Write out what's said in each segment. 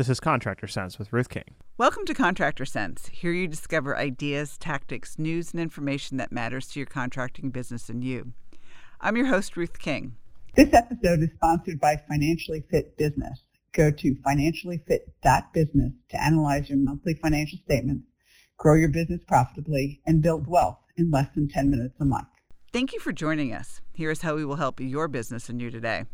This is Contractor Cents with Ruth King. Welcome to Contractor Cents. Here you discover ideas, tactics, news, and information that matters to your contracting business and you. I'm your host, Ruth King. This episode is sponsored by Financially Fit Business. Go to financiallyfit.business to analyze your monthly financial statements, grow your business profitably, and build wealth in less than 10 minutes a month. Thank you for joining us. Here is how we will help your business and you today.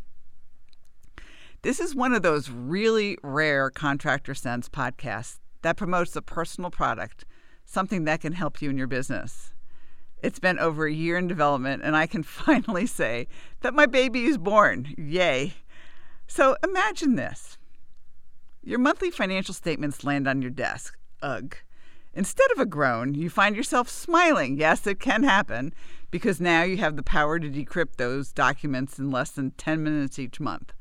This is one of those really rare Contractor Cents podcasts that promotes a personal product, something that can help you in your business. It's been over a year in development, and I can finally say that my baby is born. Yay. So imagine this your monthly financial statements land on your desk. Ugh. Instead of a groan, you find yourself smiling. Yes, it can happen because now you have the power to decrypt those documents in less than 10 minutes each month.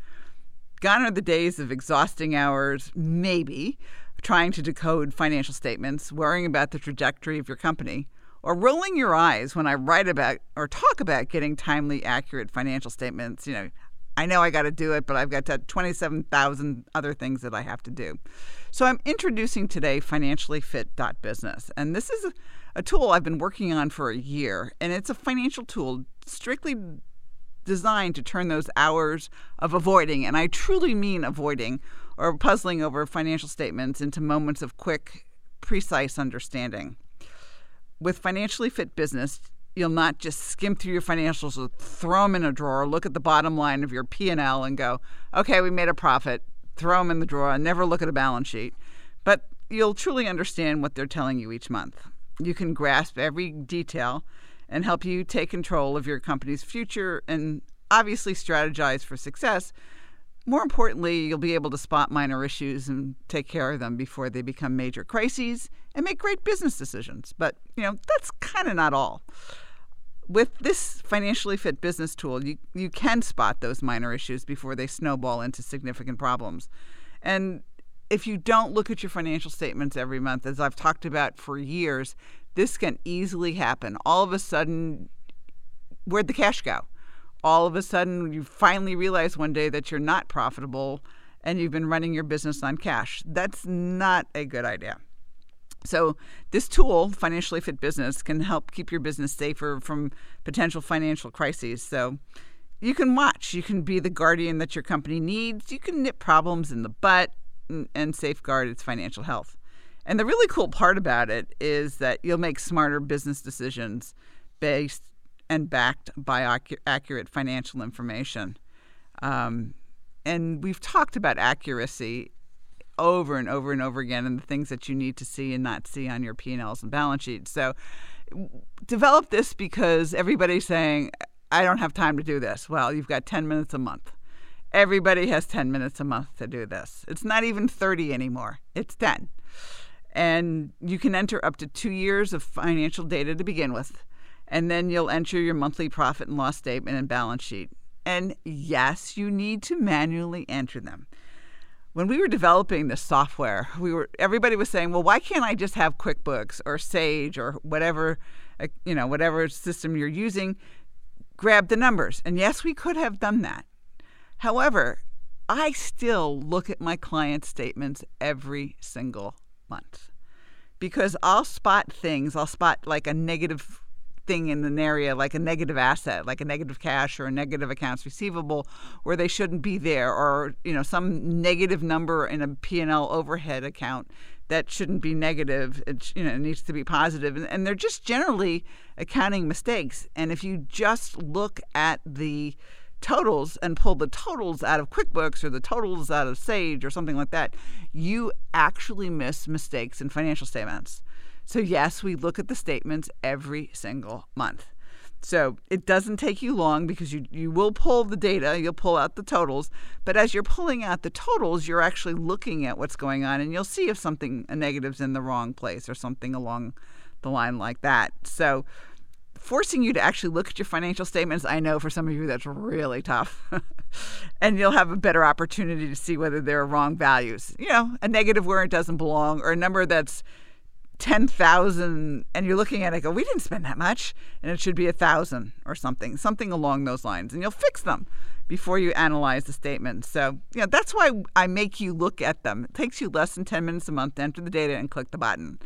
Gone are the days of exhausting hours, maybe, trying to decode financial statements, worrying about the trajectory of your company, or rolling your eyes when I write about or talk about getting timely, accurate financial statements. You know, I know I got to do it, but I've got 27,000 other things that I have to do. So I'm introducing today Financially Fit Business, and this is a, a tool I've been working on for a year, and it's a financial tool strictly designed to turn those hours of avoiding, and I truly mean avoiding, or puzzling over financial statements into moments of quick, precise understanding. With Financially Fit Business, you'll not just skim through your financials or throw them in a drawer, look at the bottom line of your P&L and go, okay, we made a profit, throw them in the drawer, and never look at a balance sheet. But you'll truly understand what they're telling you each month. You can grasp every detail and help you take control of your company's future and obviously strategize for success. More importantly, you'll be able to spot minor issues and take care of them before they become major crises and make great business decisions. But, you know, that's kind of not all. With this financially fit business tool, you, you can spot those minor issues before they snowball into significant problems. And if you don't look at your financial statements every month, as I've talked about for years, this can easily happen. All of a sudden, where'd the cash go? All of a sudden, you finally realize one day that you're not profitable and you've been running your business on cash. That's not a good idea. So, this tool, Financially Fit Business, can help keep your business safer from potential financial crises. So, you can watch, you can be the guardian that your company needs, you can nip problems in the butt and safeguard its financial health. And the really cool part about it is that you'll make smarter business decisions based and backed by ac- accurate financial information. Um, and we've talked about accuracy over and over and over again and the things that you need to see and not see on your P&Ls and balance sheets. So develop this because everybody's saying, I don't have time to do this. Well, you've got 10 minutes a month. Everybody has 10 minutes a month to do this. It's not even 30 anymore, it's 10 and you can enter up to two years of financial data to begin with. And then you'll enter your monthly profit and loss statement and balance sheet. And yes, you need to manually enter them. When we were developing this software, we were everybody was saying, "Well, why can't I just have QuickBooks or Sage or whatever, uh, you know, whatever system you're using, grab the numbers?" And yes, we could have done that. However, I still look at my client statements every single month because I'll spot things. I'll spot like a negative thing in an area, like a negative asset, like a negative cash or a negative accounts receivable, where they shouldn't be there, or you know some negative number in a P&L overhead account that shouldn't be negative. It you know it needs to be positive, and, and they're just generally accounting mistakes. And if you just look at the totals and pull the totals out of QuickBooks or the totals out of Sage or something like that, you actually miss mistakes in financial statements. So, yes, we look at the statements every single month. So it doesn't take you long because you, you will pull the data, you'll pull out the totals. But as you're pulling out the totals, you're actually looking at what's going on and you'll see if something, a negative's in the wrong place or something along the line like that. So forcing you to actually look at your financial statements, I know for some of you that's really tough. and you'll have a better opportunity to see whether there are wrong values. You know, a negative where it doesn't belong or a number that's 10,000 and you're looking at it go, we didn't spend that much and it should be a thousand or something, something along those lines. And you'll fix them before you analyze the statement. So, you know, that's why I make you look at them. It takes you less than 10 minutes a month to enter the data and click the button.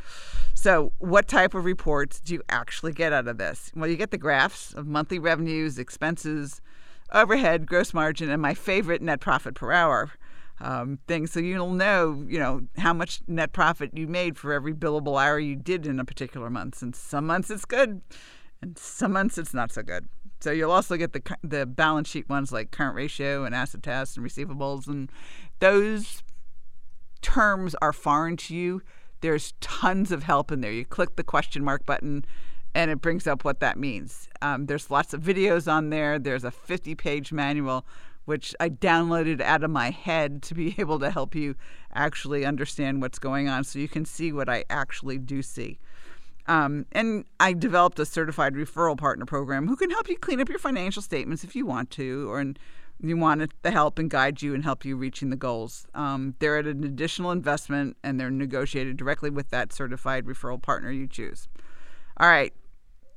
So, what type of reports do you actually get out of this? Well, you get the graphs of monthly revenues, expenses, overhead, gross margin, and my favorite net profit per hour um, thing. So you'll know, you know, how much net profit you made for every billable hour you did in a particular month. And some months it's good, and some months it's not so good. So you'll also get the the balance sheet ones like current ratio and asset test and receivables, and those terms are foreign to you. There's tons of help in there. You click the question mark button and it brings up what that means. Um, there's lots of videos on there. There's a 50 page manual which I downloaded out of my head to be able to help you actually understand what's going on so you can see what I actually do see. Um, and I developed a certified referral partner program who can help you clean up your financial statements if you want to, or you want to help and guide you and help you reaching the goals. Um, they're at an additional investment and they're negotiated directly with that certified referral partner you choose. All right,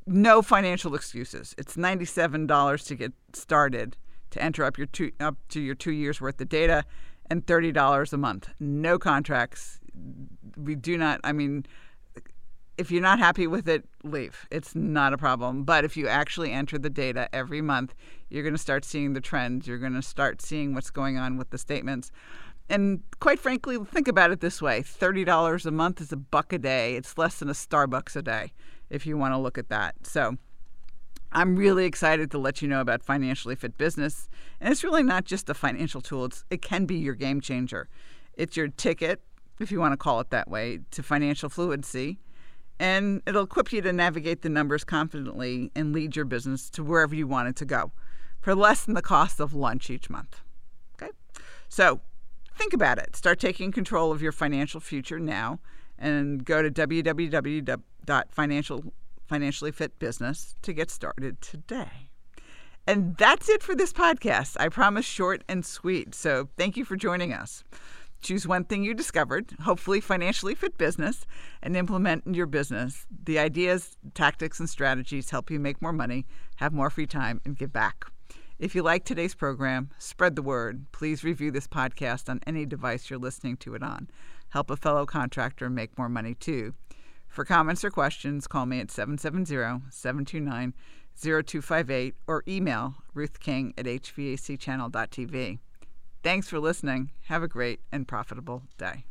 no financial excuses. It's $97 to get started to enter up your two, up to your two years worth of data and thirty dollars a month. No contracts. We do not. I mean, if you're not happy with it, leave. It's not a problem. But if you actually enter the data every month, you're going to start seeing the trends. You're going to start seeing what's going on with the statements. And quite frankly, think about it this way $30 a month is a buck a day. It's less than a Starbucks a day if you want to look at that. So, I'm really excited to let you know about Financially Fit Business. And it's really not just a financial tool, it's, it can be your game changer. It's your ticket, if you want to call it that way, to financial fluency. And it'll equip you to navigate the numbers confidently and lead your business to wherever you want it to go for less than the cost of lunch each month. Okay? So think about it. Start taking control of your financial future now and go to www.financial Financially Fit Business to get started today. And that's it for this podcast. I promise short and sweet. So thank you for joining us. Choose one thing you discovered, hopefully financially fit business, and implement in your business. The ideas, tactics, and strategies help you make more money, have more free time, and give back. If you like today's program, spread the word. Please review this podcast on any device you're listening to it on. Help a fellow contractor make more money too. For comments or questions, call me at 770 729 0258 or email ruthking at hvacchannel.tv. Thanks for listening. Have a great and profitable day.